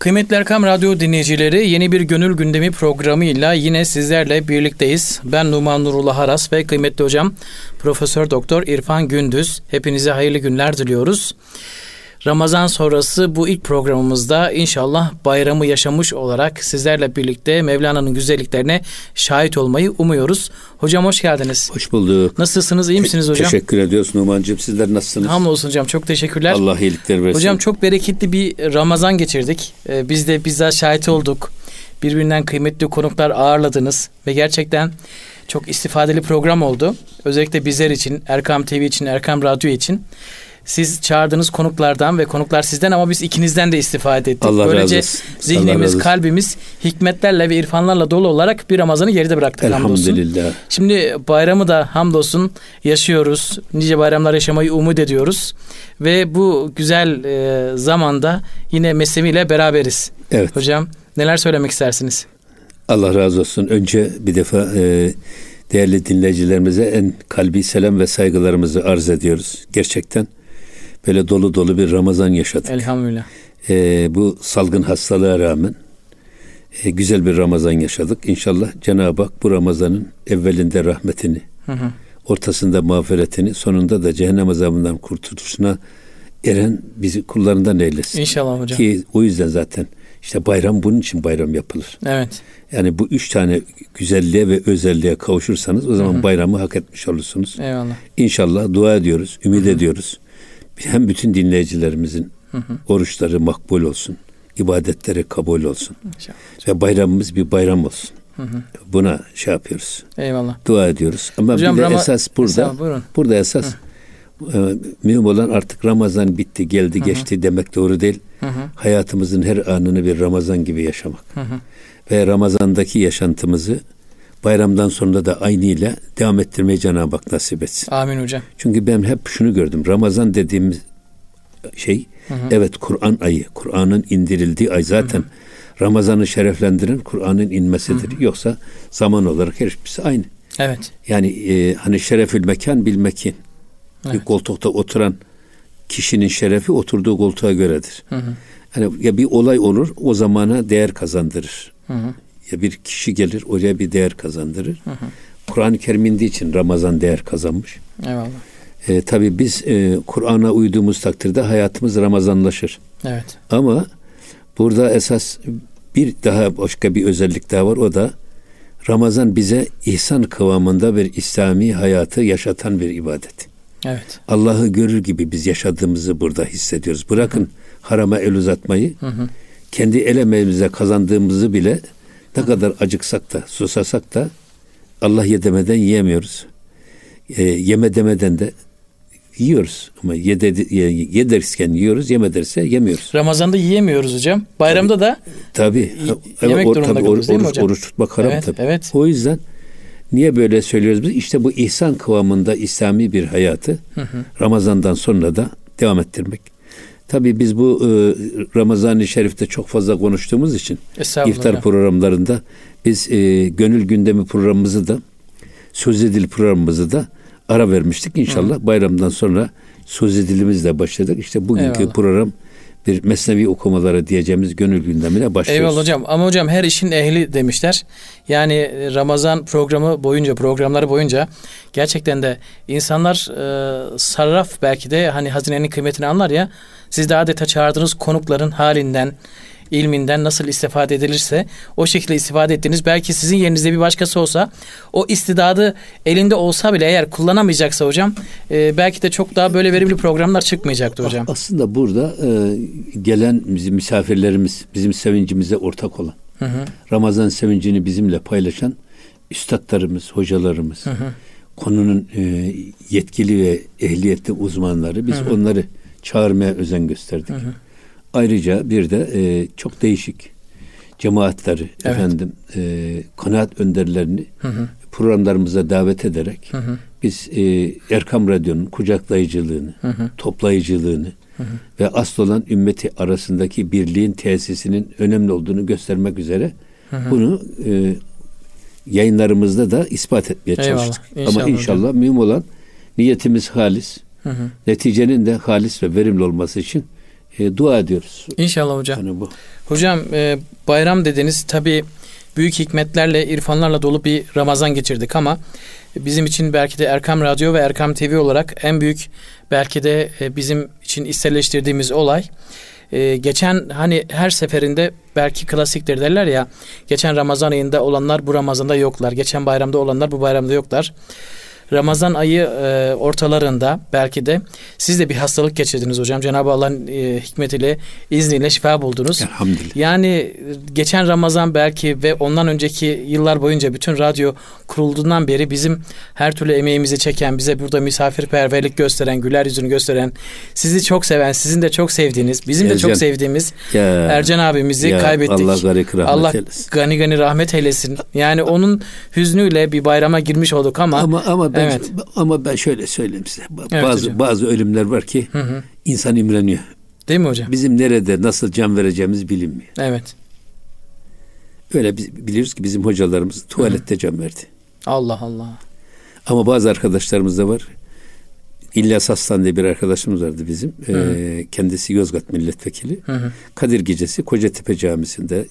Kıymetli Erkam Radyo dinleyicileri yeni bir gönül gündemi programıyla yine sizlerle birlikteyiz. Ben Numan Nurullah Haras ve kıymetli hocam Profesör Doktor İrfan Gündüz. Hepinize hayırlı günler diliyoruz. Ramazan sonrası bu ilk programımızda inşallah bayramı yaşamış olarak sizlerle birlikte Mevlana'nın güzelliklerine şahit olmayı umuyoruz. Hocam hoş geldiniz. Hoş bulduk. Nasılsınız? İyi misiniz hocam? Teşekkür ediyoruz Numan'cığım. Sizler nasılsınız? Hamdolsun hocam. Çok teşekkürler. Allah iyilikler versin. Hocam çok bereketli bir Ramazan geçirdik. Ee, biz de bizzat şahit olduk. Birbirinden kıymetli konuklar ağırladınız ve gerçekten çok istifadeli program oldu. Özellikle bizler için, Erkam TV için, Erkam Radyo için siz çağırdığınız konuklardan ve konuklar sizden ama biz ikinizden de istifade ettik. Allah Böylece razı olsun. zihnimiz, razı olsun. kalbimiz hikmetlerle ve irfanlarla dolu olarak bir Ramazan'ı geride bıraktık hamdolsun. Elhamdülillah. Şimdi bayramı da hamdolsun yaşıyoruz. Nice bayramlar yaşamayı umut ediyoruz. Ve bu güzel e, zamanda yine mesleğiyle beraberiz. Evet. Hocam neler söylemek istersiniz? Allah razı olsun. Önce bir defa e, değerli dinleyicilerimize en kalbi selam ve saygılarımızı arz ediyoruz. Gerçekten böyle dolu dolu bir Ramazan yaşadık. Elhamdülillah. E, bu salgın hastalığa rağmen e, güzel bir Ramazan yaşadık. İnşallah Cenab-ı Hak bu Ramazan'ın evvelinde rahmetini, Hı hı. ortasında mağfiretini, sonunda da cehennem azabından kurtuluşuna eren bizi kullarından eylesin. İnşallah hocam. Ki o yüzden zaten işte bayram bunun için bayram yapılır. Evet. Yani bu üç tane güzelliğe ve özelliğe kavuşursanız o zaman bayramı hak etmiş olursunuz. Eyvallah. İnşallah dua ediyoruz, ümit ediyoruz. Hem bütün dinleyicilerimizin oruçları makbul olsun, ibadetleri kabul olsun İnşallah. ve bayramımız bir bayram olsun. Buna şey yapıyoruz, Eyvallah. dua ediyoruz. Ama Hocam, bir de Rama- esas burada, buyurun. burada esas e, mühim olan artık Ramazan bitti, geldi, geçti demek doğru değil. Hayatımızın her anını bir Ramazan gibi yaşamak. Ve Ramazan'daki yaşantımızı bayramdan sonra da aynıyla devam ettirmeyi Cenab-ı Hak nasip etsin. Amin hocam. Çünkü ben hep şunu gördüm. Ramazan dediğimiz şey evet Kur'an ayı. Kur'an'ın indirildiği ay zaten Ramazan'ı şereflendiren Kur'an'ın inmesidir. Yoksa zaman olarak her hepsi aynı. Evet. Yani e, hani şerefül mekan bil mekin. Bir Evet. koltukta oturan kişinin şerefi oturduğu koltuğa göredir. Yani ya bir olay olur o zamana değer kazandırır. Ya bir kişi gelir oraya bir değer kazandırır. Kur'an-ı Kerim indiği için Ramazan değer kazanmış. Eyvallah. E, tabii biz e, Kur'an'a uyduğumuz takdirde hayatımız Ramazanlaşır. Evet. Ama burada esas bir daha başka bir özellik daha var. O da Ramazan bize ihsan kıvamında bir İslami hayatı yaşatan bir ibadet. Evet. Allah'ı görür gibi biz yaşadığımızı burada hissediyoruz. Bırakın harama el uzatmayı, kendi el emeğimize kazandığımızı bile ne kadar acıksak da, susasak da Allah ye demeden yiyemiyoruz. E, yeme demeden de yiyoruz. Ama ye, dedi, ye, ye dersken yiyoruz, yeme derse yemiyoruz. Ramazan'da yiyemiyoruz hocam. Bayramda da Tabii. Yemek durumunda tabii, kalıyoruz değil mi oruç, hocam? oruç tutmak haram Evet, tabii. evet. O yüzden niye böyle söylüyoruz biz? İşte bu ihsan kıvamında İslami bir hayatı Ramazan'dan sonra da devam ettirmek. Tabii biz bu e, Ramazan-ı Şerif'te çok fazla konuştuğumuz için iftar programlarında biz e, gönül gündemi programımızı da söz edil programımızı da ara vermiştik. İnşallah bayramdan sonra söz edilimizle başladık. İşte bugünkü Eyvallah. program bir mesnevi okumaları diyeceğimiz gönül gündemine başlıyoruz. Eyvallah hocam. Ama hocam her işin ehli demişler. Yani e, Ramazan programı boyunca, programları boyunca gerçekten de insanlar e, sarraf belki de hani hazinenin kıymetini anlar ya. Siz de adeta çağırdığınız konukların halinden, ilminden nasıl istifade edilirse o şekilde istifade ettiğiniz belki sizin yerinizde bir başkası olsa o istidadı elinde olsa bile eğer kullanamayacaksa hocam e, belki de çok daha böyle verimli programlar çıkmayacaktı hocam. Aslında burada e, gelen bizim misafirlerimiz, bizim sevincimize ortak olan, Ramazan sevincini bizimle paylaşan üstadlarımız, hocalarımız, konunun e, yetkili ve ehliyetli uzmanları, biz onları çağırmaya özen gösterdik. Ayrıca bir de e, çok değişik cemaatleri, efendim e, kanaat önderlerini programlarımıza davet ederek biz e, Erkam Radyo'nun kucaklayıcılığını, toplayıcılığını ve asıl olan ümmeti arasındaki birliğin tesisinin önemli olduğunu göstermek üzere bunu e, yayınlarımızda da ispat etmeye Eyvallah. çalıştık. İnşallah Ama inşallah mühim olan niyetimiz halis. Neticenin de halis ve verimli olması için e, dua ediyoruz. İnşallah hocam. Yani bu. Hocam e, bayram dediniz tabi büyük hikmetlerle, irfanlarla dolu bir Ramazan geçirdik ama bizim için belki de Erkam Radyo ve Erkam TV olarak en büyük belki de e, bizim için isterleştirdiğimiz olay e, geçen hani her seferinde belki klasiktir derler ya geçen Ramazan ayında olanlar bu Ramazan'da yoklar. Geçen bayramda olanlar bu bayramda yoklar. Ramazan ayı e, ortalarında belki de siz de bir hastalık geçirdiniz hocam. Cenab-ı Allah'ın e, hikmetiyle, izniyle şifa buldunuz. Elhamdülillah. Yani geçen Ramazan belki ve ondan önceki yıllar boyunca bütün radyo kurulduğundan beri bizim her türlü emeğimizi çeken, bize burada misafirperverlik gösteren, güler yüzünü gösteren, sizi çok seven, sizin de çok sevdiğiniz, bizim de Ercan. çok sevdiğimiz Ya, Ercan abimizi ya kaybettik. Allah garik rahmet Allah eylesin. gani gani rahmet eylesin. Yani onun hüznüyle bir bayrama girmiş olduk ama, Ama ama ben Evet. ama ben şöyle söyleyeyim size. Evet bazı hocam. bazı ölümler var ki insan imreniyor. değil mi hocam? Bizim nerede nasıl can vereceğimiz bilinmiyor. Evet. Öyle biz biliyoruz ki bizim hocalarımız tuvalette can verdi. Allah Allah. Ama bazı arkadaşlarımız da var. İlyas Aslan diye bir arkadaşımız vardı bizim. Ee, kendisi Yozgat milletvekili. Kadir Gecesi Kocatepe Camisi'nde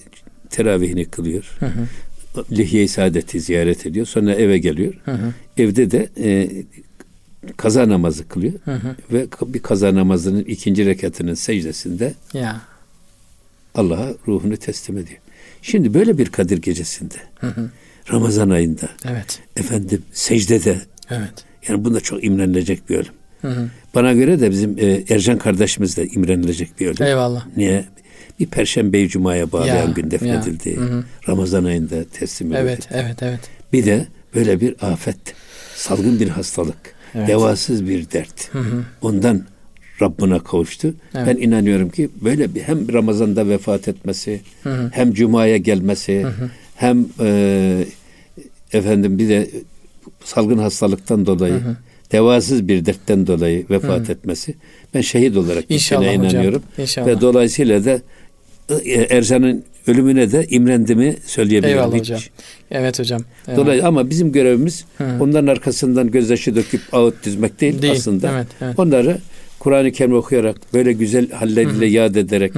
teravihini kılıyor. Lihye-i Saadet'i ziyaret ediyor. Sonra eve geliyor. Evde de e, kaza namazı kılıyor. Ve bir kaza namazının ikinci rekatının secdesinde Ya. Allah'a ruhunu teslim ediyor. Şimdi böyle bir Kadir Gecesi'nde Ramazan ayında Evet. efendim secdede Evet. yani bunda çok imrenilecek bir ölüm. Bana göre de bizim e, Ercan kardeşimiz de imrenilecek bir ölüm. Eyvallah. Niye? Bir Perşembe Cuma'ya bağlayan Ya, gün defnedildi. Ramazan ayında teslim edildi. Evet, evet, evet. Bir de böyle bir afet, salgın bir hastalık, Evet. devasız bir dert. Ondan Rabbına kavuştu. Evet. Ben inanıyorum ki böyle bir hem Ramazan'da vefat etmesi, hem Cuma'ya gelmesi, hem e, efendim bir de salgın hastalıktan dolayı, devasız bir dertten dolayı vefat etmesi. Ben şehit olarak İnşallah gittiğine hocam, inanıyorum. inşallah. Ve dolayısıyla da Ercan'ın ölümüne de imrendiğimi söyleyebilirim. Eyvallah Hiç- hocam. Evet hocam. Eyvallah. Dolayısıyla ama bizim görevimiz onların arkasından gözyaşı döküp ağıt dizmek değil, Değil, aslında. evet, evet. Onları Kur'an-ı Kerim okuyarak, böyle güzel halleriyle yad ederek,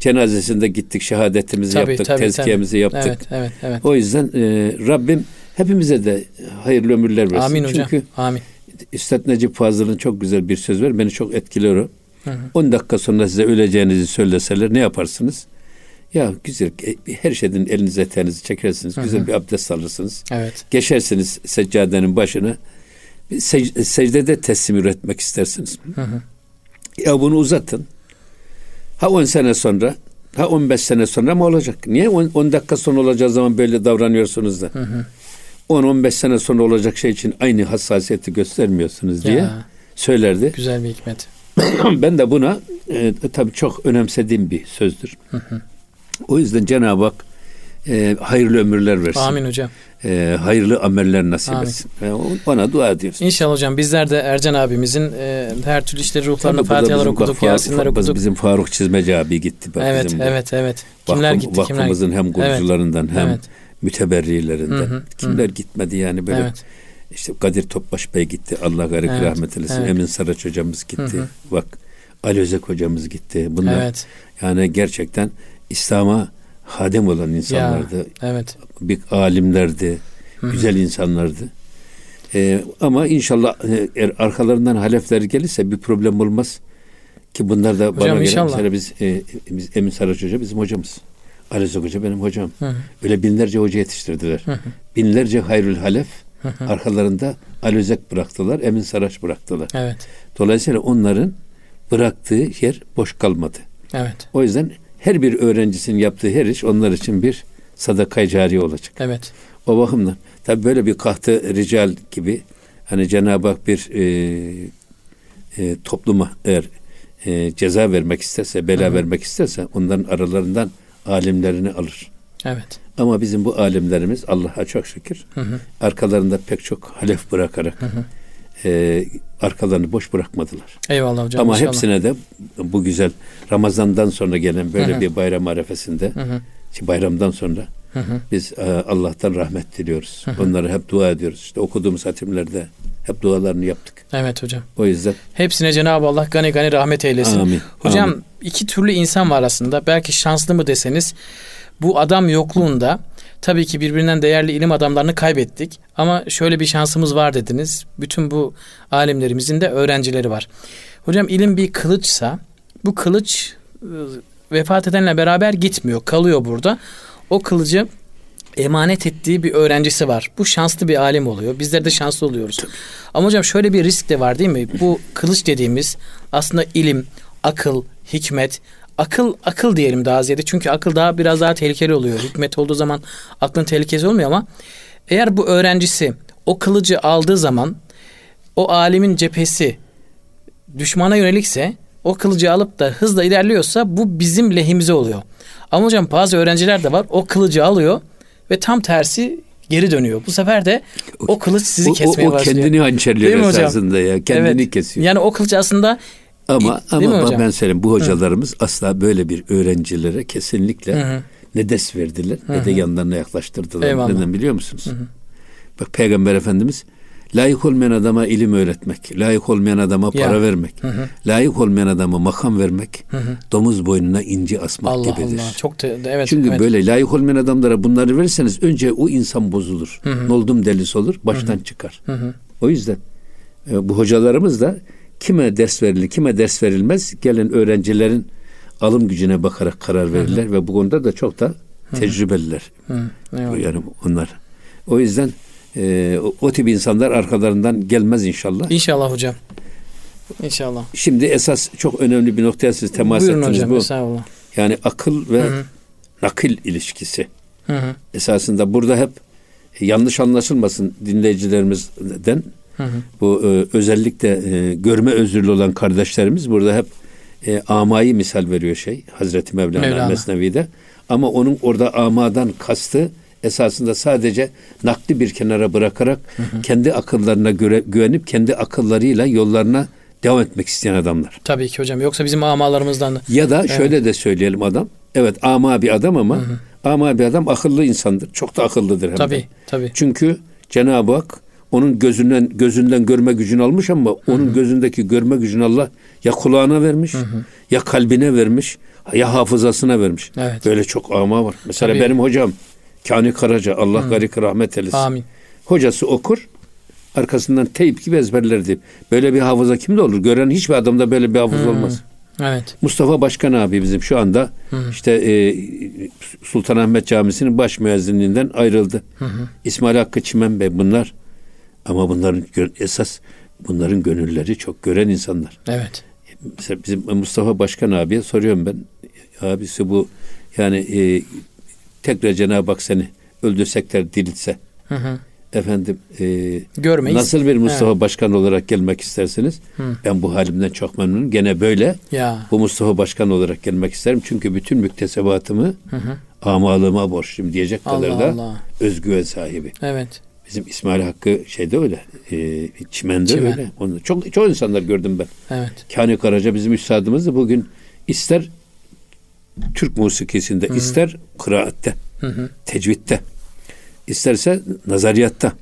cenazesinde gittik, şehadetimizi Tabii, yaptık, tabii, tezkiyemizi tabii. yaptık. Evet, evet, evet. O yüzden e, Rabbim hepimize de hayırlı ömürler versin. Amin hocam. Çünkü Amin. Üstad Necip Fazıl'ın çok güzel bir söz var. Beni çok etkiler o. 10 dakika sonra size öleceğinizi söyleseler ne yaparsınız? Ya güzel e, her şeyden elinize eteğinizi çekersiniz. Güzel bir abdest alırsınız. Evet. Geçersiniz seccadenin başına. Bir sec- secdede teslim üretmek istersiniz. Ya bunu uzatın. Ha 10 sene sonra, ha 15 sene sonra mı olacak? Niye 10, 10 dakika sonra olacağı zaman böyle davranıyorsunuz da? 10-15 sene sonra olacak şey için aynı hassasiyeti göstermiyorsunuz diye Ya. söylerdi. Güzel bir hikmet. ben de buna e, tabii çok önemsediğim bir sözdür. O yüzden Cenab-ı Hak e, hayırlı ömürler versin. Amin hocam. E, hayırlı ameller nasip Amin. etsin. E, ona dua ediyoruz. İnşallah hocam bizler de Ercan abimizin e, her türlü işte ruhlarına Fatihalar okuduk, Faruk- Yasinler okuduk. Bizim Faruk Çizmeci abi gitti. Bak Evet, bizim evet, evet. Kimler vakfım- gitti, kimler? Vakfımızın hem kurucularından hem evet. müteberrilerinden. Hı hı, Kimler gitmedi yani böyle. Evet. İşte Kadir Topbaş Bey gitti. Allah garip Evet, rahmet eylesin. evet. Emin Saraç hocamız gitti. Bak Ali Özek hocamız gitti. Bunlar Evet. yani gerçekten İslam'a hadim olan insanlardı. Evet. Bir alimlerdi. Güzel insanlardı. Ee, ama inşallah e, eğer arkalarından halefler gelirse bir problem olmaz. Ki bunlar da bana göre inşallah. mesela biz, e, biz Emin Saraç Hoca bizim hocamız. Ali Hoca benim hocam. Hı hı. Öyle binlerce hoca yetiştirdiler. Binlerce hayrül halef arkalarında Ali Özek bıraktılar, Emin Saraç bıraktılar. Evet. Dolayısıyla onların bıraktığı yer boş kalmadı. Evet. O yüzden her bir öğrencisinin yaptığı her iş onlar için bir sadaka cari olacak. Evet. O bakımdan tabi böyle bir kahtı rical gibi hani Cenab-ı Hak bir e, e, topluma eğer e, ceza vermek isterse, bela vermek isterse onların aralarından alimlerini alır. Evet. Ama bizim bu alimlerimiz Allah'a çok şükür arkalarında pek çok halef bırakarak e, arkalarını boş bırakmadılar. Eyvallah hocam. Ama inşallah. hepsine de bu güzel Ramazan'dan sonra gelen böyle bir bayram arefesinde ki bayramdan sonra biz e, Allah'tan rahmet diliyoruz. Onlara hep dua ediyoruz. İşte okuduğumuz hatimlerde hep dualarını yaptık. Evet hocam. O yüzden Hepsine Cenab-ı Allah gani gani rahmet eylesin. Amin. Hocam Amin. iki türlü insan var aslında. Belki şanslı mı deseniz bu adam yokluğunda tabii ki birbirinden değerli ilim adamlarını kaybettik. Ama şöyle bir şansımız var dediniz. Bütün bu alimlerimizin de öğrencileri var. Hocam ilim bir kılıçsa bu kılıç e, vefat edenle beraber gitmiyor. Kalıyor burada. O kılıcı emanet ettiği bir öğrencisi var. Bu şanslı bir alim oluyor. Bizler de şanslı oluyoruz. Ama hocam şöyle bir risk de var değil mi? Bu kılıç dediğimiz aslında ilim, akıl, hikmet, akıl akıl diyelim daha ziyade. Çünkü akıl daha biraz daha tehlikeli oluyor. Hikmet olduğu zaman aklın tehlikesi olmuyor ama eğer bu öğrencisi o kılıcı aldığı zaman o alimin cephesi düşmana yönelikse o kılıcı alıp da hızla ilerliyorsa bu bizim lehimize oluyor. Ama hocam bazı öğrenciler de var o kılıcı alıyor ve tam tersi geri dönüyor. Bu sefer de o kılıç sizi o, o, kesmeye o başlıyor. kendini hançerliyor hocam? esasında ya. Kendini Evet. kesiyor. Yani o kılıç aslında Ama mi ama hocam? ben söyleyeyim bu hocalarımız asla böyle bir öğrencilere kesinlikle Hı hı. ne ders verdiler ne de yanlarına yaklaştırdılar. Eyvallah. Neden biliyor musunuz? Bak Peygamber Efendimiz layık olmayan adama ilim öğretmek, layık olmayan adama Ya. para vermek, layık olmayan adama makam vermek, domuz boynuna inci asmak Allah gibidir. Allah çok te- evet. Çünkü evet. böyle layık olmayan adamlara bunları verirseniz önce o insan bozulur. Noldum delisi olur, baştan çıkar. O yüzden e, bu hocalarımız da kime ders verilir, kime ders verilmez gelen öğrencilerin alım gücüne bakarak karar verirler ve bu konuda da çok da tecrübeliler. Hı, eyvallah. Yani onlar. O yüzden e, o, o tip insanlar arkalarından gelmez inşallah. İnşallah hocam. İnşallah. Şimdi esas çok önemli bir noktaya siz temas Buyurun ettiniz hocam. bu. Estağfurullah. Yani akıl ve nakil ilişkisi. Hı hı. esasında burada hep yanlış anlaşılmasın dinleyicilerimizden. Bu e, özellikle e, görme özürlü olan kardeşlerimiz burada hep e, amayı misal veriyor şey Hazreti Mevlana, Mevlana. Mesnevi'de. Ama onun orada amadan kastı esasında sadece nakli bir kenara bırakarak kendi akıllarına göre güvenip kendi akıllarıyla yollarına devam etmek isteyen adamlar. Tabii ki hocam. Yoksa bizim amalarımızdan da. Ya da şöyle de söyleyelim adam. Evet ama bir adam ama ama bir adam akıllı insandır. Çok da akıllıdır hem de. Tabii tabii. Çünkü Cenab-ı Hak onun gözünden gözünden görme gücünü almış ama onun gözündeki görme gücünü Allah ya kulağına vermiş, ya kalbine vermiş, ya hafızasına vermiş. Evet. Böyle çok ama var. Mesela Tabii. benim hocam Kani Karaca Allah garik rahmet eylesin. Amin. Hocası okur, arkasından teyp gibi ezberlerdi. Böyle bir hafıza kimde olur? Gören hiçbir adamda böyle bir hafıza olmaz. Evet. Mustafa Başkan abi bizim şu anda işte e, Sultanahmet Camisi'nin baş müezzinliğinden ayrıldı. İsmail Hakkı Çimen Bey bunlar ama bunların esas bunların gönülleri çok gören insanlar. Evet. Mesela bizim Mustafa Başkan abiye soruyorum ben abisi bu yani e, tekrar Cenab-ı Hak seni öldürsekler diriltse Hı hı. efendim e, Görmeyiz. nasıl bir Mustafa Başkan olarak gelmek istersiniz? Ben bu halimden çok memnunum. Gene böyle Ya. bu Mustafa Başkan olarak gelmek isterim. Çünkü bütün müktesebatımı amalığıma borçluyum diyecek kadar Allah da Allah. özgüven sahibi. Evet. Bizim İsmail Hakkı şeyde öyle. E, çimende Çimen. öyle. Onu çok çok insanlar gördüm ben. Evet. Kani Karaca bizim üstadımız da bugün ister Türk musikisinde, ister kıraatte, tecvitte, isterse nazariyatta.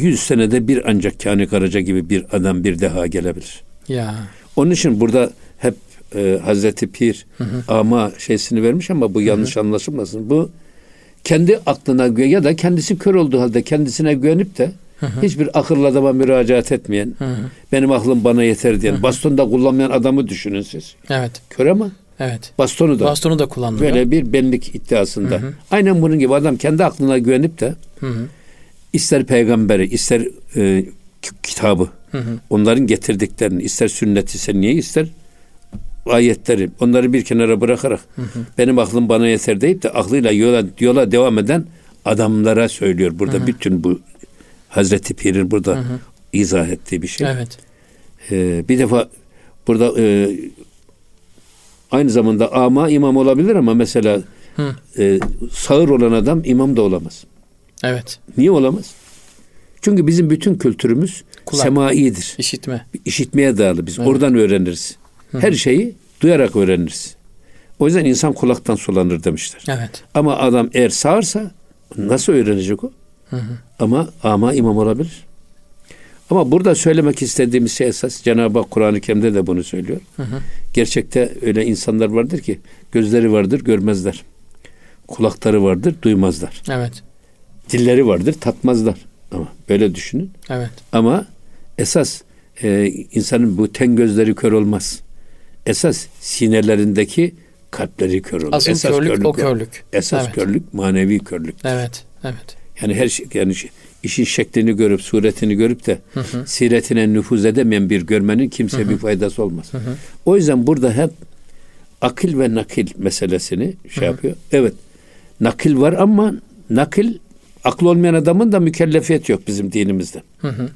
Yüz senede bir ancak Kani Karaca gibi bir adam bir deha gelebilir. Ya. Onun için burada hep e, Hazreti Pir ama şeysini vermiş ama bu yanlış anlaşılmasın. Bu kendi aklına gö- ya da kendisi kör olduğu halde kendisine güvenip de hiçbir akıllı adama müracaat etmeyen, benim aklım bana yeter diyen, bastonda kullanmayan adamı düşünün siz. Evet. Kör ama Evet. bastonu da Bastonu da kullanılıyor. böyle bir benlik iddiasında. Aynen bunun gibi adam kendi aklına güvenip de ister peygamberi, ister e, ki- kitabı, onların getirdiklerini, ister sünnet ise niye ister ayetleri, onları bir kenara bırakarak benim aklım bana yeter deyip de aklıyla yola, yola devam eden adamlara söylüyor. Burada bütün bu Hazreti Pir'in burada izah ettiği bir şey. Evet. Ee, bir defa burada e, aynı zamanda ama imam olabilir ama mesela e, sağır olan adam imam da olamaz. Evet. Niye olamaz? Çünkü bizim bütün kültürümüz Kulak. semaidir. İşitme. İşitmeye dayalı. Biz oradan öğreniriz. Her şeyi duyarak öğreniriz. O yüzden insan kulaktan sulanır demişler. Evet. Ama adam eğer sağırsa nasıl öğrenecek o? Ama ama imam olabilir. Ama burada söylemek istediğimiz şey esas Cenab-ı Hak Kur'an-ı Kerim'de de bunu söylüyor. Hı hı. Gerçekte öyle insanlar vardır ki gözleri vardır görmezler. Kulakları vardır duymazlar. Evet. Dilleri vardır tatmazlar. Ama böyle düşünün. Evet. Ama esas e, insanın bu ten gözleri kör olmaz. Esas sinelerindeki kalpleri kör olur. Asıl esas körlük, körlük o körlük. Esas evet. körlük manevi körlük. Evet. Evet. Yani her şey yani işin şeklini görüp suretini görüp de hı hı. siretine nüfuz edemeyen bir görmenin kimse hı hı. bir faydası olmaz. Hı hı. O yüzden burada hep akıl ve nakil meselesini şey hı hı. yapıyor. Evet. Nakil var ama nakil akıl olmayan adamın da mükellefiyeti yok bizim dinimizde. Hı hı.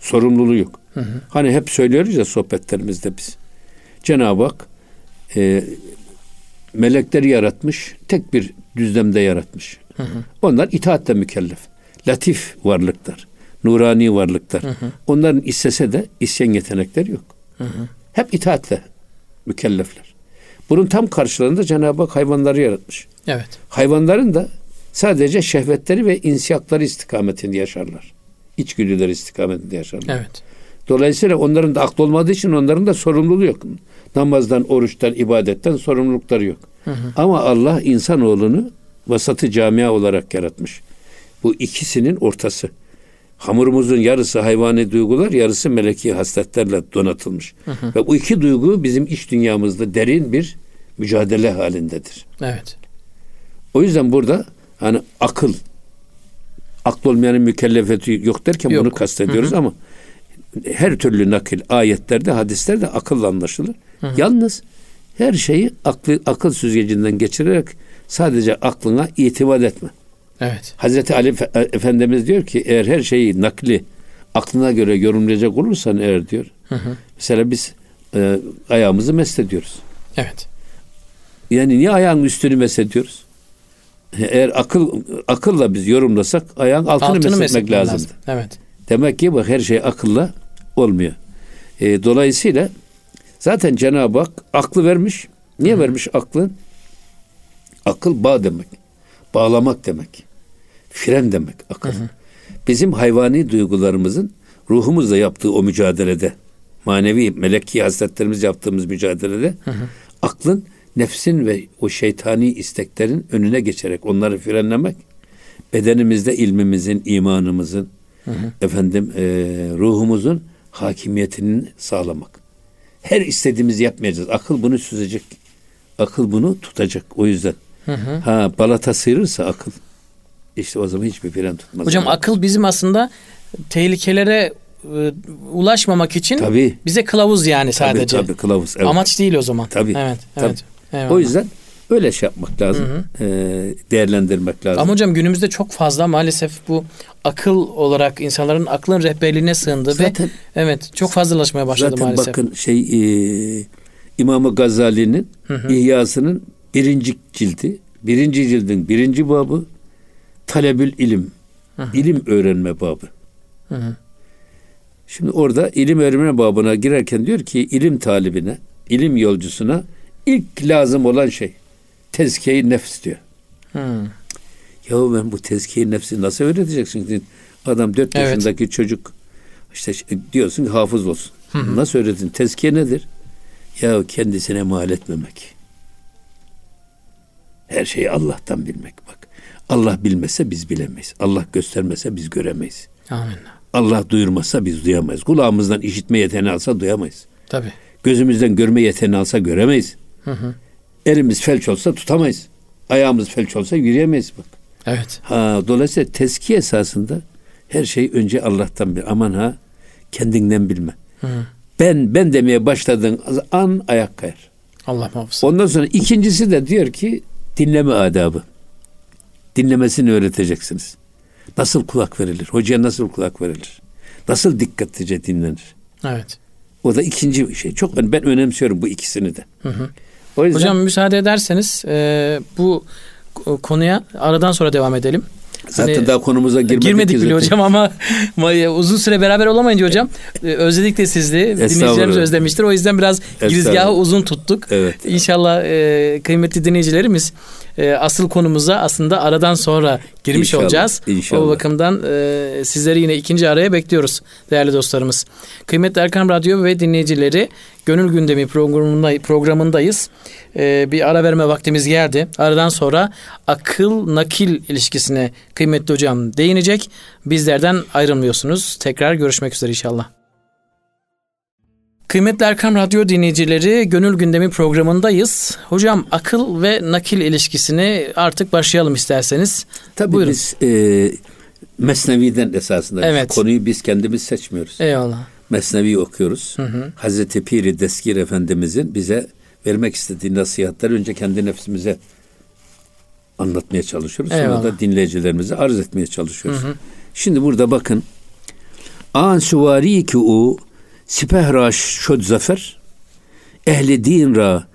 Sorumluluğu yok. Hı hı. Hani hep söylüyoruz ya sohbetlerimizde biz. Cenab-ı Hak e, melekleri yaratmış, tek bir düzlemde yaratmış. Hı hı. Onlar itaatle mükellef. Latif varlıklar, nurani varlıklar. Hı hı. Onların istese de isyan yetenekleri yok. Hı hı. Hep itaatle mükellefler. Bunun tam karşılığında Cenab-ı Hak hayvanları yaratmış. Evet. Hayvanların da sadece şehvetleri ve insiyakları istikametinde yaşarlar. İçgüdüleri istikametinde yaşarlar. Evet. Dolayısıyla onların da aklı olmadığı için onların da sorumluluğu yok. Namazdan, oruçtan, ibadetten sorumlulukları yok. Hı hı. Ama Allah insanoğlunu vasatı camia olarak yaratmış. Bu ikisinin ortası. Hamurumuzun yarısı hayvani duygular, yarısı meleki hasletlerle donatılmış. Hı hı. Ve bu iki duygu bizim iç dünyamızda derin bir mücadele halindedir. Evet. O yüzden burada hani akıl, akıl olmayanın mükellefeti yok derken yok. bunu kastediyoruz hı hı. ama her türlü nakil ayetlerde, hadislerde akılla anlaşılır. Hı hı. Yalnız her şeyi aklı, akıl süzgecinden geçirerek sadece aklına itimat etme. Evet. Hazreti Ali Efendimiz diyor ki eğer her şeyi nakli aklına göre yorumlayacak olursan eğer diyor. Hı hı. Mesela biz e, ayağımızı meslediyoruz. Evet. Yani niye ayağın üstünü meslediyoruz? Eğer akıl akılla biz yorumlasak ayağın altını, altını mesletmek lazım. lazım. Evet. Demek ki bak her şey akılla olmuyor. E, dolayısıyla zaten Cenab-ı Hak aklı vermiş. Niye Hı-hı. vermiş aklın? Akıl bağ demek. Bağlamak demek. Fren demek akıl. Hı-hı. Bizim hayvani duygularımızın ruhumuzla yaptığı o mücadelede, manevi meleki hazretlerimiz yaptığımız mücadelede Hı-hı. aklın nefsin ve o şeytani isteklerin önüne geçerek onları frenlemek, bedenimizde ilmimizin, imanımızın, hı hı. efendim e, ruhumuzun hakimiyetini sağlamak. Her istediğimizi yapmayacağız. Akıl bunu süzecek. Akıl bunu tutacak. O yüzden. Hı hı. Ha balata sıyırırsa akıl. İşte o zaman hiçbir fren tutmaz. Hocam akıl bizim aslında tehlikelere e, ulaşmamak için tabii. bize kılavuz yani sadece. Tabii tabii kılavuz. Evet. Amaç değil o zaman. Tabii. Evet. Tabii. evet. Eyvallah. O yüzden öyle şey yapmak lazım. Hı hı. E, değerlendirmek lazım. Ama hocam günümüzde çok fazla maalesef bu akıl olarak insanların aklın rehberliğine sığındı zaten, ve evet çok fazlalaşmaya başladı zaten maalesef. Zaten bakın şey e, İmam Gazali'nin İhyası'nın birinci cildi, birinci cildin birinci babı talebül ilim, hı hı. ilim öğrenme babı. Hı hı. Şimdi orada ilim öğrenme babına girerken diyor ki ilim talibine, ilim yolcusuna ilk lazım olan şey tezkiye nefs diyor. Hmm. Ya ben bu tezkiye nefsi nasıl öğreteceksin? Adam dört evet. yaşındaki çocuk işte diyorsun ki hafız olsun. Hı Nasıl öğretin? Tezkiye nedir? Ya kendisine mal etmemek. Her şeyi Allah'tan bilmek bak. Allah bilmese biz bilemeyiz. Allah göstermese biz göremeyiz. Amin. Allah duyurmasa biz duyamayız. Kulağımızdan işitme yeteneği alsa duyamayız. Tabi. Gözümüzden görme yeteneği alsa göremeyiz. Hı hı. Elimiz felç olsa tutamayız. Ayağımız felç olsa yürüyemeyiz bak. Evet. Ha, dolayısıyla tezki esasında her şey önce Allah'tan bir aman ha kendinden bilme. Hı. Ben ben demeye başladığın an ayak kayar. Allah muhafaza. Ondan sonra ikincisi de diyor ki dinleme adabı. Dinlemesini öğreteceksiniz. Nasıl kulak verilir? Hocaya nasıl kulak verilir? Nasıl dikkatlice dinlenir? Evet. O da ikinci şey. Çok ben önemsiyorum bu ikisini de. Hı hı. O yüzden... Hocam müsaade ederseniz e, bu konuya aradan sonra devam edelim. Zaten hani, daha konumuza girmedik, girmedik bile hocam ama uzun süre beraber olamayınca hocam e, özledik de sizli. Dinleyicilerimiz özlemiştir. O yüzden biraz girizgahı uzun tuttuk. Evet. İnşallah e, kıymetli dinleyicilerimiz e, asıl konumuza aslında aradan sonra girmiş İnşallah, olacağız. inşallah. O bakımdan e, sizleri yine ikinci araya bekliyoruz değerli dostlarımız. Kıymetli Erkam Radyo ve dinleyicileri Gönül Gündemi programında, programındayız. E, bir ara verme vaktimiz geldi. Aradan sonra akıl nakil ilişkisine kıymetli hocam değinecek. Bizlerden ayrılmıyorsunuz. Tekrar görüşmek üzere inşallah. Kıymetli Erkam Radyo dinleyicileri Gönül Gündemi programındayız. Hocam akıl ve nakil ilişkisini artık başlayalım isterseniz. Tabii Buyurun. biz e, Mesnevi'den esasında Evet. konuyu biz kendimiz seçmiyoruz. Eyvallah. Mesnevi okuyoruz. Hazreti Piri Deskir Efendimizin bize vermek istediği nasihatleri önce kendi nefsimize anlatmaya çalışıyoruz. Sonra Eyvallah. da dinleyicilerimize arz etmeye çalışıyoruz. Şimdi burada bakın. An suvari ki o sipehra şod zafer ehli din ra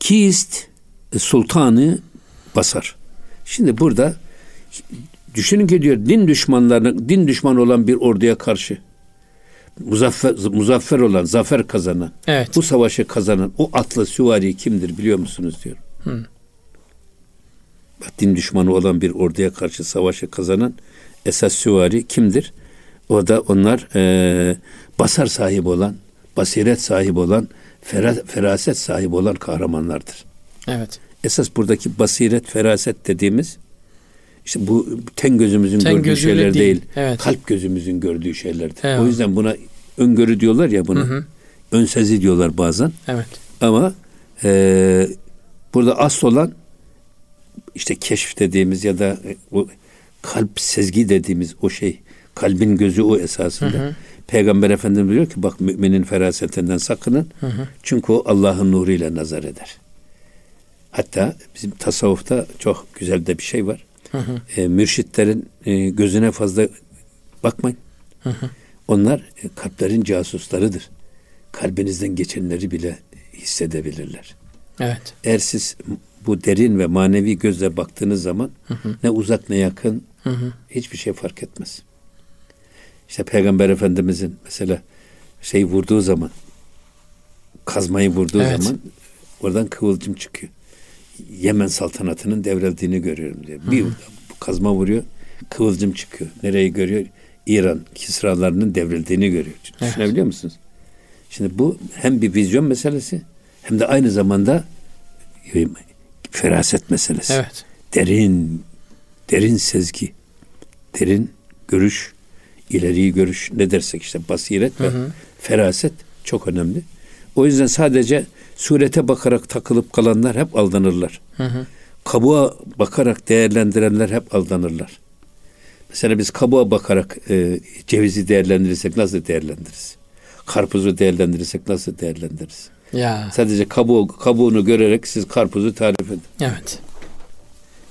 kist sultanı basar. Şimdi burada düşünün ki diyor din düşmanlarına din düşmanı olan bir orduya karşı muzaffer, muzaffer olan, zafer kazanan, Evet. bu savaşı kazanan o atlı süvari kimdir biliyor musunuz diyor. Bak, din düşmanı olan bir orduya karşı savaşı kazanan esas süvari kimdir? O da onlar eee, basar sahibi olan, basiret sahibi olan, fera- feraset sahibi olan kahramanlardır. Evet. Esas buradaki basiret, feraset dediğimiz işte bu ten gözümüzün Ten gördüğü şeyler değil, değil. evet. Kalp gözümüzün gördüğü şeylerdir. Evet. O yüzden buna öngörü diyorlar ya buna. Önsezi diyorlar bazen. Evet. Ama e, burada asıl olan işte keşif dediğimiz ya da e, o kalp sezgi dediğimiz o şey kalbin gözü o esasında. Peygamber Efendimiz diyor ki bak müminin ferasetinden sakının. Çünkü o Allah'ın nuruyla nazar eder. Hatta bizim tasavvufta çok güzel de bir şey var. E, mürşitlerin e, gözüne fazla bakmayın. Onlar e, kalplerin casuslarıdır. Kalbinizden geçenleri bile hissedebilirler. Evet. Eğer siz bu derin ve manevi gözle baktığınız zaman ne uzak ne yakın hiçbir şey fark etmez. İşte Peygamber Efendimizin mesela şey vurduğu zaman kazmayı vurduğu Evet. zaman oradan kıvılcım çıkıyor. Yemen saltanatının devrildiğini görüyorum diyor. Bir bu kazma vuruyor, kıvılcım çıkıyor. Nereyi görüyor? İran Kisralarının devrildiğini görüyor. Düşünebiliyor musunuz? Şimdi bu hem bir vizyon meselesi hem de aynı zamanda e, feraset meselesi. Evet. Derin, derin sezgi, derin görüş, ileriyi görüş ne dersek işte basiret ve feraset çok önemli. O yüzden sadece surete bakarak takılıp kalanlar hep aldanırlar. Kabuğa bakarak değerlendirenler hep aldanırlar. Mesela biz kabuğa bakarak e, cevizi değerlendirirsek nasıl değerlendiririz? Karpuzu değerlendirirsek nasıl değerlendiririz? Ya. Sadece kabuğu, kabuğunu görerek siz karpuzu tarif edin. Evet.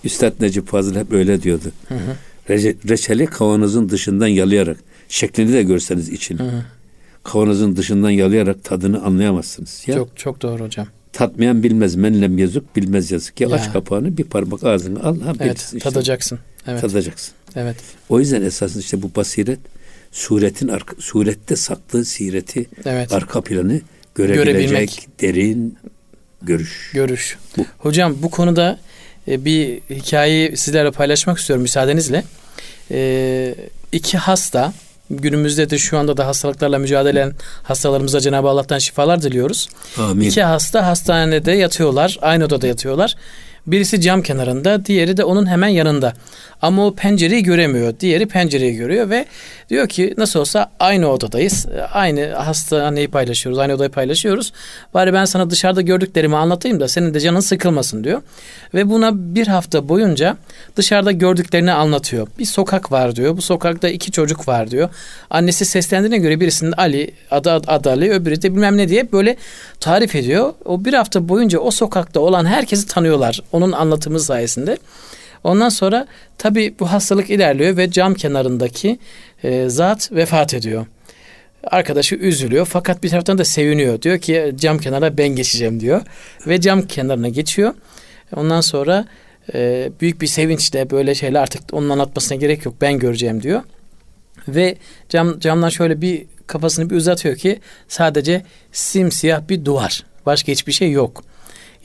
Üstad Necip Fazıl hep öyle diyordu. Rece- reçeli kavanozun dışından yalayarak, şeklini de görseniz için. Kavanozun dışından yalayarak tadını anlayamazsınız. Ya Çok çok doğru hocam. tatmayan bilmez, menlem yazık, bilmez yazık. Ya, Ya. aç kapağını bir parmak ağzına al, ha Evet. işte. Tadacaksın. Evet. Tadacaksın. Evet. O yüzden esasında işte bu basiret suretin arka, surette saklı sireti Evet. arka planı görebilecek Görebilmek. derin görüş. Görüş. Hocam bu konuda bir hikayeyi sizlerle paylaşmak istiyorum müsaadenizle. E, iki hasta günümüzde de şu anda da hastalıklarla mücadele eden hastalarımıza Cenab-ı Allah'tan şifalar diliyoruz. Amin. İki hasta hastanede yatıyorlar. Aynı odada yatıyorlar. Birisi cam kenarında, diğeri de onun hemen yanında. Ama o pencereyi göremiyor. Diğeri pencereyi görüyor ve diyor ki nasıl olsa aynı odadayız. Aynı hastaneyi paylaşıyoruz, aynı odayı paylaşıyoruz. Bari ben sana dışarıda gördüklerimi anlatayım da senin de canın sıkılmasın diyor. Ve buna bir hafta boyunca dışarıda gördüklerini anlatıyor. Bir sokak var diyor. Bu sokakta iki çocuk var diyor. Annesi seslendiğine göre birisinin Ali, adı, adı Ali, öbürü de bilmem ne diye böyle tarif ediyor. O bir hafta boyunca o sokakta olan herkesi tanıyorlar. Onun anlatımı sayesinde. Ondan sonra tabii bu hastalık ilerliyor ve cam kenarındaki e, zat vefat ediyor. Arkadaşı üzülüyor fakat bir taraftan da seviniyor. Diyor ki cam kenara ben geçeceğim diyor. Ve cam kenarına geçiyor. Ondan sonra e, büyük bir sevinçle böyle şeyler artık onun anlatmasına gerek yok ben göreceğim diyor. Ve cam, camdan şöyle bir kafasını bir uzatıyor ki sadece simsiyah bir duvar. Başka hiçbir şey yok.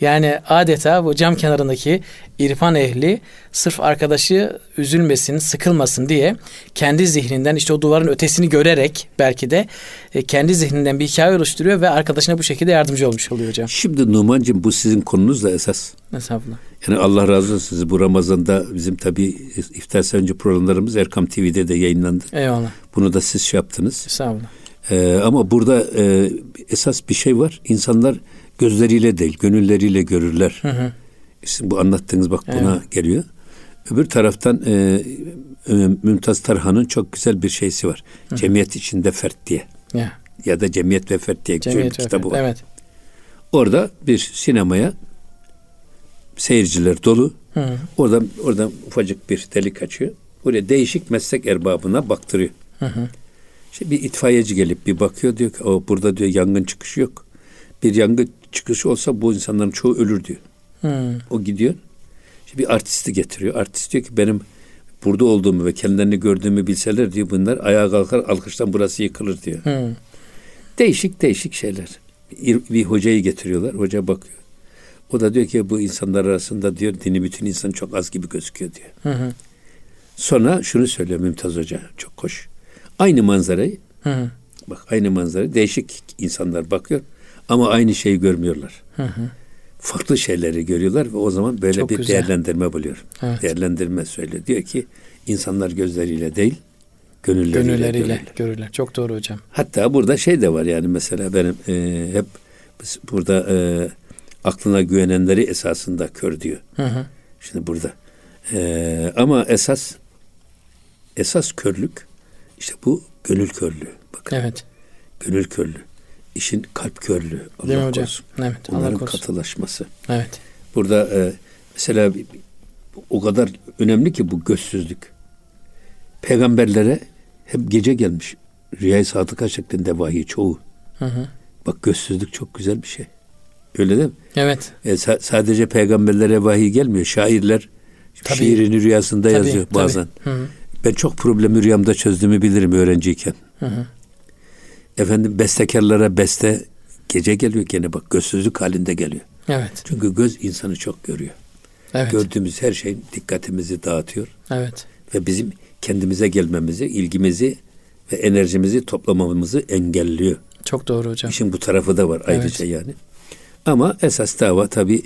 Yani adeta bu cam kenarındaki irfan ehli sırf arkadaşı üzülmesin, sıkılmasın diye kendi zihninden işte o duvarın ötesini görerek belki de e, kendi zihninden bir hikaye oluşturuyor ve arkadaşına bu şekilde yardımcı olmuş oluyor hocam. Şimdi Numan'cığım bu sizin konunuz da esas. Estağfurullah. Yani Allah razı olsun sizi bu Ramazan'da bizim tabii iftar sevinci programlarımız Erkam TV'de de yayınlandı. Eyvallah. Bunu da siz şey yaptınız. Estağfurullah. Ee, ama burada e, esas bir şey var. İnsanlar gözleriyle değil, gönülleriyle görürler. Hı hı. Bu anlattığınız bak buna geliyor. Öbür taraftan e, e, Mümtaz Tarhan'ın çok güzel bir şeysi var. Cemiyet içinde fert diye. Ya. Ya da Cemiyet ve Fert diye bir Cemiyet ve kitabı var. Evet. Orada bir sinemaya seyirciler dolu. Hı hı. Oradan oradan ufacık bir delik açıyor. Oraya değişik meslek erbabına baktırıyor. Hı hı. İşte bir itfaiyeci gelip bir bakıyor diyor ki o burada diyor yangın çıkışı yok. Bir yangın çıkışı olsa bu insanların çoğu ölür diyor. Hı. O gidiyor. İşte bir artisti getiriyor. Artist diyor ki benim burada olduğumu ve kendilerini gördüğümü bilseler diyor bunlar ayağa kalkar alkıştan burası yıkılır diyor. Hı. Değişik değişik şeyler. Bir, bir hocayı getiriyorlar. Hoca bakıyor. O da diyor ki bu insanlar arasında diyor dini bütün insan çok az gibi gözüküyor diyor. Hı hı. Sonra şunu söylüyor Mümtaz Hoca çok hoş. Aynı manzarayı Hı hı. bak aynı manzarayı değişik insanlar bakıyor ama aynı şeyi görmüyorlar. Hı hı. Farklı şeyleri görüyorlar ve o zaman böyle Çok bir güzel. değerlendirme buluyor. Evet. Değerlendirme söylüyor. Diyor ki insanlar gözleriyle değil gönülleriyle, Gönülleriyle görürler. görürler. Çok doğru hocam. Hatta burada şey de var yani mesela benim e, hep biz burada e, aklına güvenenleri esasında kör diyor. Hı hı. Şimdi burada. E, ama esas esas körlük işte bu gönül körlüğü. Bakın Evet. gönül körlüğü. İşin kalp körlüğü. Allah Değil mi hocam? korusun. Evet. Allah Bunların korusun. katılaşması. Evet. Burada e, mesela o kadar önemli ki bu gözsüzlük. Peygamberlere hep gece gelmiş. Rüyayı sadıka şeklinde vahiy çoğu. Hı hı. Bak gözsüzlük çok güzel bir şey. Öyle değil mi? Evet. E, sa- sadece peygamberlere vahiy gelmiyor. Şairler Tabii. şiirini rüyasında Tabii, yazıyor tabii. bazen. Hı hı. Ben çok problemi rüyamda çözdüğümü bilirim öğrenciyken. Hı hı. Efendim bestekarlara beste gece geliyor gene bak gözsüzlük halinde geliyor. Evet. Çünkü göz insanı çok görüyor. Evet. Gördüğümüz her şey dikkatimizi dağıtıyor Evet. ve bizim kendimize gelmemizi, ilgimizi ve enerjimizi toplamamızı engelliyor. Çok doğru hocam. İşin bu tarafı da var ayrıca yani. Ama esas dava tabi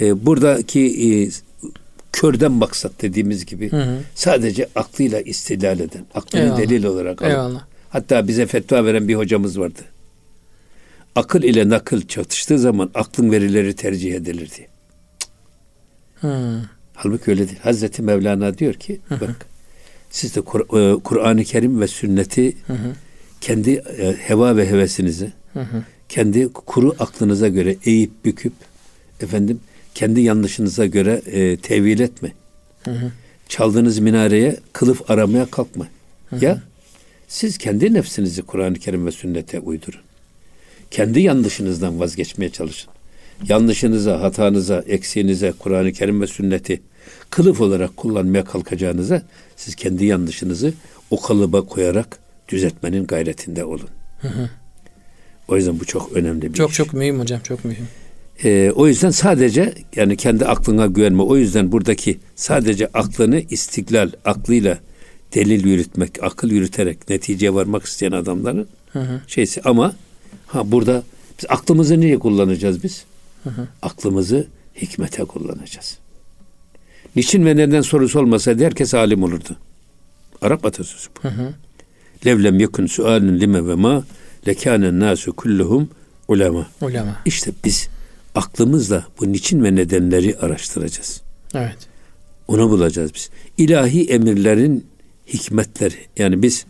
e, buradaki e, körden maksat dediğimiz gibi Hı hı. sadece aklıyla istilal eden, aklını Eyvallah. delil olarak alan. Eyvallah. Hatta bize fetva veren bir hocamız vardı. Akıl ile nakıl çatıştığı zaman aklın verileri tercih edilirdi. Hı. Halbuki öyle değil. Hazreti Mevlana diyor ki bak siz de Kur- e, Kur'an-ı Kerim ve sünneti Hı hı. kendi e, heva ve hevesinizi Hı hı. kendi kuru aklınıza göre eğip büküp efendim kendi yanlışınıza göre e, tevil etme. Hı hı. Çaldığınız minareye kılıf aramaya kalkma. Ya siz kendi nefsinizi Kur'an-ı Kerim ve sünnete uydurun. Kendi yanlışınızdan vazgeçmeye çalışın. Yanlışınıza, hatanıza, eksiğinize Kur'an-ı Kerim ve sünneti kılıf olarak kullanmaya kalkacağınıza siz kendi yanlışınızı o kalıba koyarak düzeltmenin gayretinde olun. O yüzden bu çok önemli bir Çok iş. çok mühim hocam. Çok mühim. Ee, o yüzden sadece yani kendi aklına güvenme. O yüzden buradaki sadece aklını istiklal, aklıyla delil yürütmek, akıl yürüterek neticeye varmak isteyen adamların Hı hı. şeysi. Ama ha burada biz aklımızı niye kullanacağız biz? Aklımızı hikmete kullanacağız. Niçin ve neden sorusu olmasaydı herkes alim olurdu. Arap atasözü bu. Hı hı. Levlem yekun sualun lime ve ma lekânen nasu kulluhum ulema. Ulema. İşte biz aklımızla bu niçin ve nedenleri araştıracağız. Evet. Onu bulacağız biz. İlahi emirlerin hikmetleri. Yani biz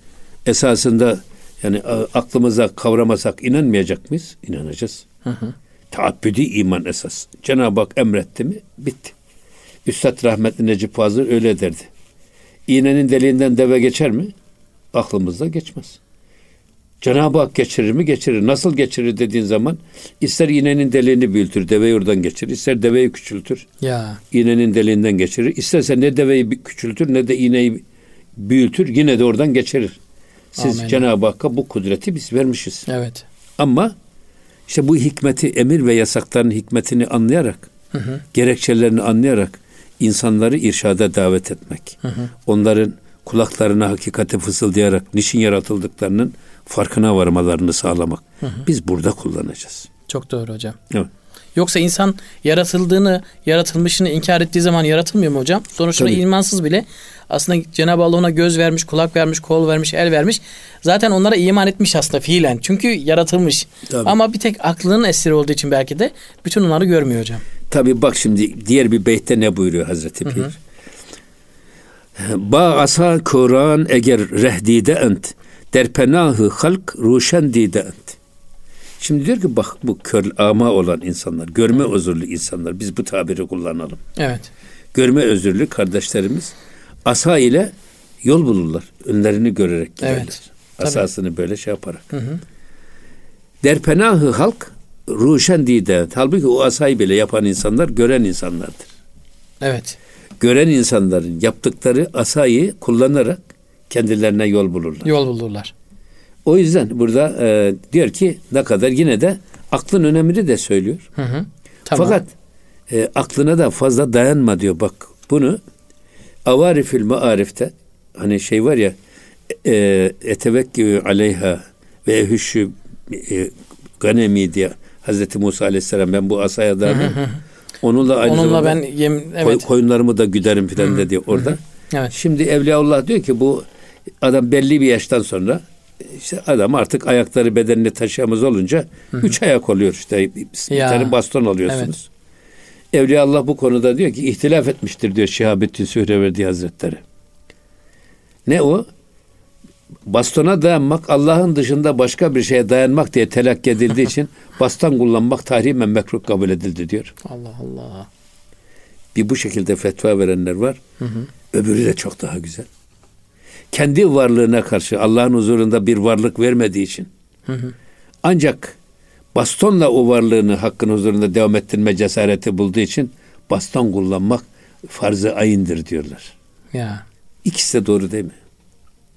esasında yani aklımıza kavramasak inanmayacak mıyız? İnanacağız. Hı hı. Taabbüdi iman esas. Cenab-ı Hak emretti mi? Bitti. Üstad rahmetli Necip Fazıl öyle derdi. İğnenin deliğinden deve geçer mi? Aklımızda geçmez. Cenab-ı Hak geçirir mi? Geçirir. Nasıl geçirir dediğin zaman ister iğnenin deliğini büyütür, deveyi oradan geçirir. ister deveyi küçültür, Ya. iğnenin deliğinden geçirir. İsterse ne deveyi küçültür ne de iğneyi büyütür. Yine de oradan geçirir. Siz. Cenab-ı Hakk'a bu kudreti biz vermişiz. Evet. Ama İşte bu hikmeti, emir ve yasakların hikmetini anlayarak, hı hı. gerekçelerini anlayarak insanları irşada davet etmek. Hı hı. Onların kulaklarına hakikati fısıldayarak niçin yaratıldıklarının farkına varmalarını sağlamak. Hı hı. Biz burada kullanacağız. Çok doğru hocam. Evet. Yoksa insan yaratıldığını, yaratılmışını inkar ettiği zaman yaratılmıyor mu hocam? Sonuçta imansız bile aslında Cenab-ı Allah ona göz vermiş, kulak vermiş, kol vermiş, el vermiş. Zaten onlara iman etmiş aslında fiilen. Çünkü yaratılmış. Tabii. Ama bir tek aklının esiri olduğu için belki de bütün onları görmüyor hocam. Tabi bak şimdi diğer bir beytte ne buyuruyor Hazreti Pir? Ba asa Kur'an eğer rehdide ent derpenahı halk ruşen dide ent. Şimdi diyor ki bak bu kör ama olan insanlar, görme özürlü insanlar biz bu tabiri kullanalım. Evet. Görme özürlü kardeşlerimiz asa ile yol bulurlar. Önlerini görerek giderler. Evet. Asasını Tabii. böyle şey yaparak. Hı hı. Derpenahı halk ruşen dide. Halbuki o asayı bile yapan insanlar gören insanlardır. Evet. Gören insanların yaptıkları asayı kullanarak kendilerine yol bulurlar. Yol bulurlar. O yüzden burada e, diyor ki ne kadar yine de aklın önemini de söylüyor. Hı hı. Tamam. Fakat e, aklına da fazla dayanma diyor. Bak bunu avarifül maarifte hani şey var ya e, etevekkü aleyha ve ehüşü e, ganemi diye Hazreti Musa Aleyhisselam ben bu asaya dardım. Onunla aynı Onunla ben yem, evet. koyunlarımı da güderim filan dedi orada. Evet. Şimdi Evliyaullah diyor ki bu adam belli bir yaştan sonra işte adam artık ayakları bedenini taşıyamaz olunca Hı-hı. üç ayak oluyor işte. Bir tane baston alıyorsunuz. Evet. Evliya Allah bu konuda diyor ki ihtilaf etmiştir diyor Şihabettin Sühreverdi Hazretleri. Ne o? Bastona dayanmak Allah'ın dışında başka bir şeye dayanmak diye telakki edildiği için baston kullanmak tahrimen mekruh kabul edildi diyor. Allah Allah. Bir bu şekilde fetva verenler var. Hı hı. Öbürü de çok daha güzel kendi varlığına karşı Allah'ın huzurunda bir varlık vermediği için hı hı. ancak bastonla o varlığını hakkın huzurunda devam ettirme cesareti bulduğu için baston kullanmak farz-ı ayindir diyorlar. Ya. İkisi de doğru değil mi?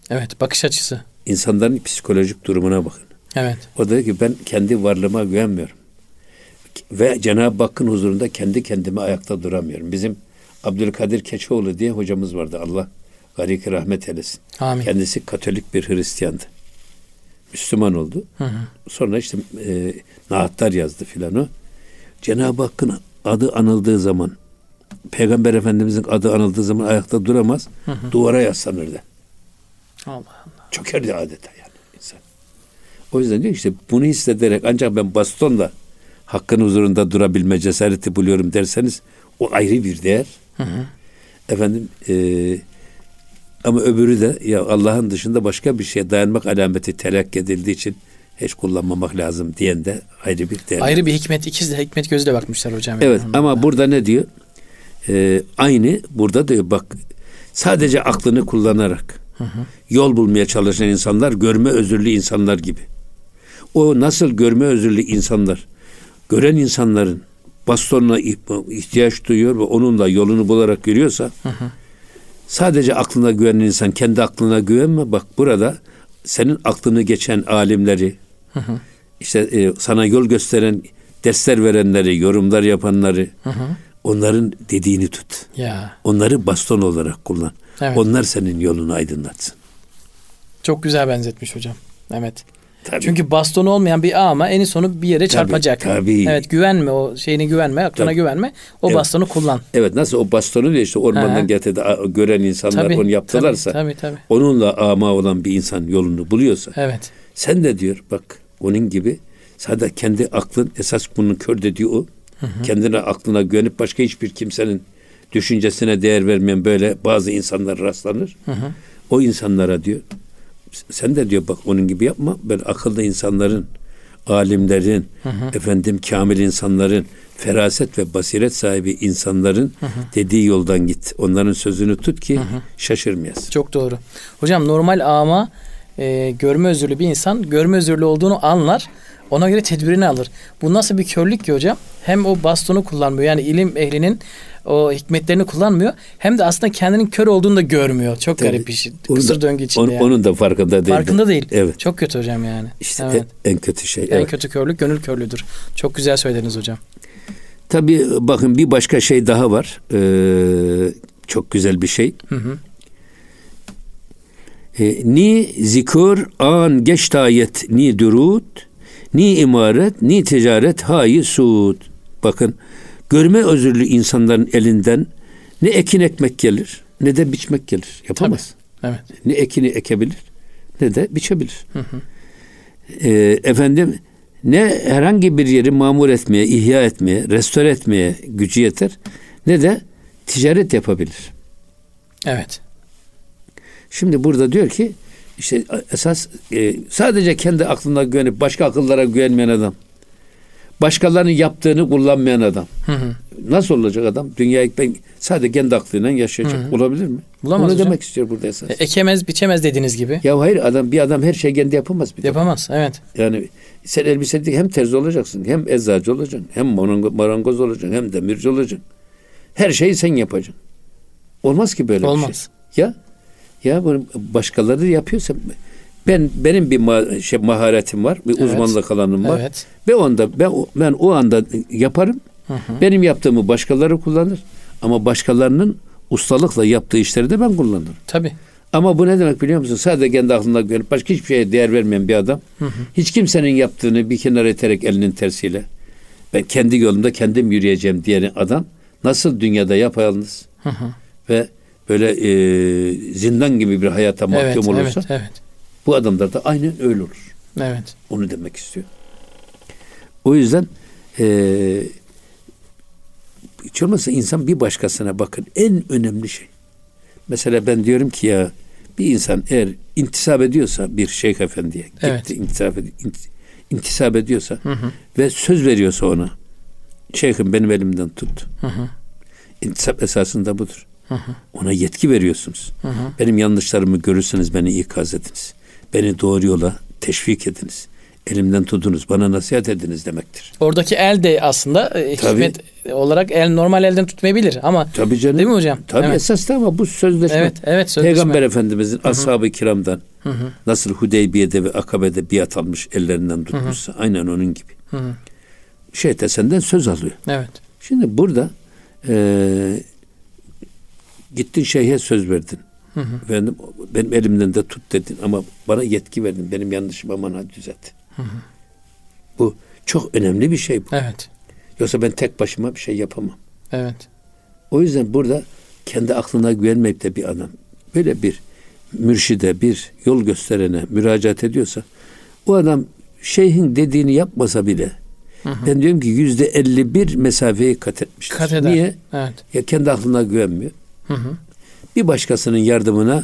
Evet, bakış açısı. İnsanların psikolojik durumuna bakın. Evet. O da ki ben kendi varlığıma güvenmiyorum. Ve Cenab-ı Hakk'ın huzurunda kendi kendime ayakta duramıyorum. Bizim Abdülkadir Keçoğlu diye hocamız vardı. Allah Gariki rahmet eylesin. Amin. Kendisi Katolik bir Hristiyandı. Müslüman oldu. Hı hı. Sonra işte e, naatlar yazdı filan o. Cenab-ı Hakk'ın adı anıldığı zaman Peygamber Efendimizin adı anıldığı zaman ayakta duramaz. Hı hı. Duvara yaslanırdı. Allah Allah. Çökerdi adeta yani insan. O yüzden diyor işte bunu hissederek ancak ben bastonla hakkın huzurunda durabilme cesareti buluyorum derseniz o ayrı bir değer. Hı hı. Efendim e, ama öbürü de ya Allah'ın dışında başka bir şeye dayanmak alameti telakki edildiği için hiç kullanmamak lazım diyen de ayrı bir değer. Ayrı bir hikmet, ikiz de hikmet gözüyle bakmışlar hocam. Evet yani. ama burada ne diyor? Ee, aynı burada diyor bak sadece aklını kullanarak hı hı. yol bulmaya çalışan insanlar görme özürlü insanlar gibi. O nasıl görme özürlü insanlar gören insanların bastonuna ihtiyaç duyuyor ve onunla yolunu bularak yürüyorsa hı hı. Sadece aklına güvenen insan kendi aklına güvenme. Bak burada senin aklını geçen alimleri, hı hı. işte e, sana yol gösteren, dersler verenleri, yorumlar yapanları, hı hı. onların dediğini tut. Ya. Onları baston olarak kullan. Evet. Onlar senin yolunu aydınlatsın. Çok güzel benzetmiş hocam. Evet. Tabii. Çünkü bastonu olmayan bir ama en sonu bir yere çarpacak. Tabii, tabii. Evet güvenme o şeyine güvenme, aklına tabii. güvenme. O evet. bastonu kullan. Evet nasıl o bastonu diye işte ormandan getirdi gören insanlar tabii, onu yaptılarsa tabii, tabii, tabii. onunla ama olan bir insan yolunu buluyorsa. Evet. Sen de diyor bak onun gibi sadece kendi aklın esas bunun kör dediği o. Hı hı. Kendine aklına güvenip başka hiçbir kimsenin düşüncesine değer vermeyen böyle bazı insanlar rastlanır. Hı hı. O insanlara diyor sen de diyor bak onun gibi yapma. Ben akıllı insanların, alimlerin, hı hı. efendim kamil insanların, feraset ve basiret sahibi insanların hı hı. dediği yoldan git. Onların sözünü tut ki hı hı. şaşırmayasın. Çok doğru. Hocam normal ama e, görme özürlü bir insan görme özürlü olduğunu anlar. Ona göre tedbirini alır. Bu nasıl bir körlük ki hocam? Hem o bastonu kullanmıyor. Yani ilim ehlinin o hikmetlerini kullanmıyor. Hem de aslında kendinin kör olduğunu da görmüyor. Çok Tabii, garip bir şey. Kısır da, döngü içinde. Onun, yani. onun da farkında değil. Farkında değil. Evet. Çok kötü hocam yani. İşte evet. en, en kötü şey. En evet. kötü körlük gönül körlüğüdür. Çok güzel söylediniz hocam. Tabii bakın bir başka şey daha var. Ee, çok güzel bir şey. Hı hı. Ee, ni zikir an geçtayet ni durut ni imaret ni ticaret hayi suud. Bakın görme özürlü insanların elinden ne ekin ekmek gelir ne de biçmek gelir. Yapamaz. Tabii. Evet. Ne ekini ekebilir ne de biçebilir. Hı hı. Ee, efendim ne herhangi bir yeri mamur etmeye, ihya etmeye, restore etmeye gücü yeter ne de ticaret yapabilir. Evet. Şimdi burada diyor ki işte esas e, sadece kendi aklına güvenip başka akıllara güvenmeyen adam. Başkalarının yaptığını kullanmayan adam. Hı hı. Nasıl olacak adam? Dünyayı ben sadece kendi aklıyla yaşayacak. Hı hı. Olabilir mi? Bulamaz Onu demek istiyor burada esas. E, ekemez, biçemez dediğiniz gibi. Ya hayır adam bir adam her şeyi kendi yapamaz. Bir yapamaz, defa. evet. Yani sen elbise hem terzi olacaksın, hem eczacı olacaksın, hem marangoz olacaksın, hem demirci olacaksın. Her şeyi sen yapacaksın. Olmaz ki böyle Olmaz. bir şey. Ya ya bunu başkaları yapıyorsa ben benim bir ma- şey maharetim var, bir evet. uzmanlık alanım var. Evet. Ve onda ben ben o anda yaparım. Hı hı. Benim yaptığımı başkaları kullanır ama başkalarının ustalıkla yaptığı işleri de ben kullanırım. Tabii. Ama bu ne demek biliyor musun? Sadece kendi aklında görüp başka hiçbir şeye değer vermeyen bir adam. Hı hı. Hiç kimsenin yaptığını bir kenara iterek elinin tersiyle ben kendi yolumda kendim yürüyeceğim diyen adam nasıl dünyada yapayalnız hı hı. ve böyle e, zindan gibi bir hayata mahkum evet, olursa evet, evet. Bu adamlar da aynen öyle olur. Evet. Onu demek istiyor. O yüzden e, hiç olmazsa insan bir başkasına bakın en önemli şey. Mesela ben diyorum ki ya bir insan eğer intisap ediyorsa bir şeyh efendiye gitti evet. intisap, ed- intisap ediyorsa hı hı. ve söz veriyorsa ona şeyhim benim elimden tut. Hı hı. İntisap esasında budur. Hı hı. Ona yetki veriyorsunuz. Hı hı. Benim yanlışlarımı görürseniz beni ikaz ediniz. Beni doğru yola teşvik ediniz. Elimden tutunuz, bana nasihat ediniz demektir. Oradaki el de aslında e, hikmet olarak el normal elden tutmayabilir ama Tabii canım. Değil mi hocam? Tabii evet. esas da ama bu sözleşme. Evet, evet sözleşme. Peygamber Efendimizin ashab-ı kiramdan hı hı. nasıl Hudeybiye'de ve Akabe'de biat almış ellerinden tutmuşsa hı hı. aynen onun gibi. Hı hı. Şeyh de senden söz alıyor. Evet. Şimdi burada e, gittin şeyhe söz verdin. Hı hı. Efendim, benim elimden de tut dedin ama bana yetki verdin. Benim yanlışımı bana düzelt. Hı hı. Bu çok önemli bir şey bu. Evet. Yoksa ben tek başıma bir şey yapamam. Evet. O yüzden burada kendi aklına güvenmeyip de bir adam böyle bir mürşide, bir yol gösterene müracaat ediyorsa o adam şeyhin dediğini yapmasa bile hı hı. ben diyorum ki yüzde elli bir mesafeyi kat etmiştir. Kat eder. Niye? Evet. Ya kendi aklına güvenmiyor. Hı hı. Bir başkasının yardımına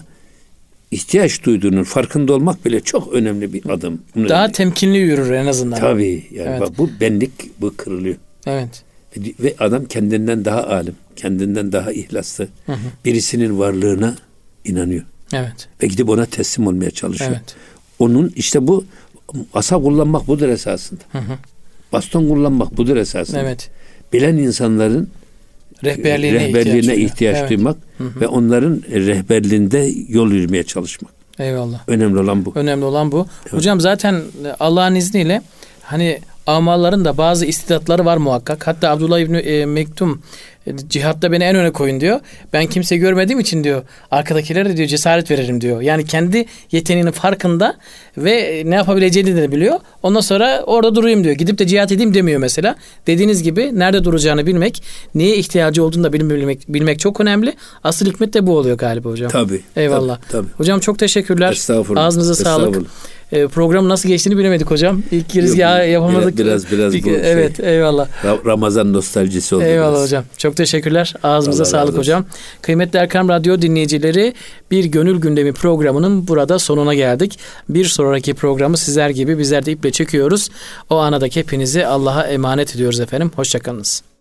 ihtiyaç duyduğunun farkında olmak bile çok önemli bir adım. Bunu Daha demek. temkinli yürür en azından. Tabii. Yani evet. bak, bu benlik bu kırılıyor. Evet. Ve adam kendinden daha alim, kendinden daha ihlaslı hı hı. birisinin varlığına inanıyor. Evet. Ve gidip ona teslim olmaya çalışıyor. Evet. Onun işte bu asa kullanmak budur esasında. Hı hı. Baston kullanmak budur esasında. Evet. Bilen insanların rehberliğine, rehberliğine ihtiyaç, ihtiyaç evet. duymak hı hı. ve onların rehberliğinde yol yürümeye çalışmak. Eyvallah. Önemli olan bu. Önemli olan bu. Evet. Hocam zaten Allah'ın izniyle hani amalların da bazı istidatları var muhakkak. Hatta Abdullah İbni e, Mektum e, cihatta beni en öne koyun diyor. Ben kimse görmediğim için diyor arkadakilere de diyor cesaret veririm diyor. Yani kendi yeteneğinin farkında ve ne yapabileceğini de biliyor. Ondan sonra orada durayım diyor. Gidip de cihat edeyim demiyor mesela. Dediğiniz gibi nerede duracağını bilmek, neye ihtiyacı olduğunu da bilmek, bilmek çok önemli. Asıl hikmet de bu oluyor galiba hocam. Tabii. Eyvallah. Tabii, tabii. Hocam çok teşekkürler. Estağfurullah. Ağzınıza sağlık. E, program nasıl geçtiğini bilemedik hocam. İlk girizgahı yapamadık. Biraz biraz, bu Evet şey, eyvallah. Ramazan nostaljisi oldu. Eyvallah biraz. hocam. Çok teşekkürler. Ağzımıza Allah sağlık hocam. Kıymetli Erkam Radyo dinleyicileri bir Gönül Gündemi programının burada sonuna geldik. Bir sonraki programı sizler gibi bizler de iple çekiyoruz. O anadaki hepinizi Allah'a emanet ediyoruz efendim. Hoşçakalınız.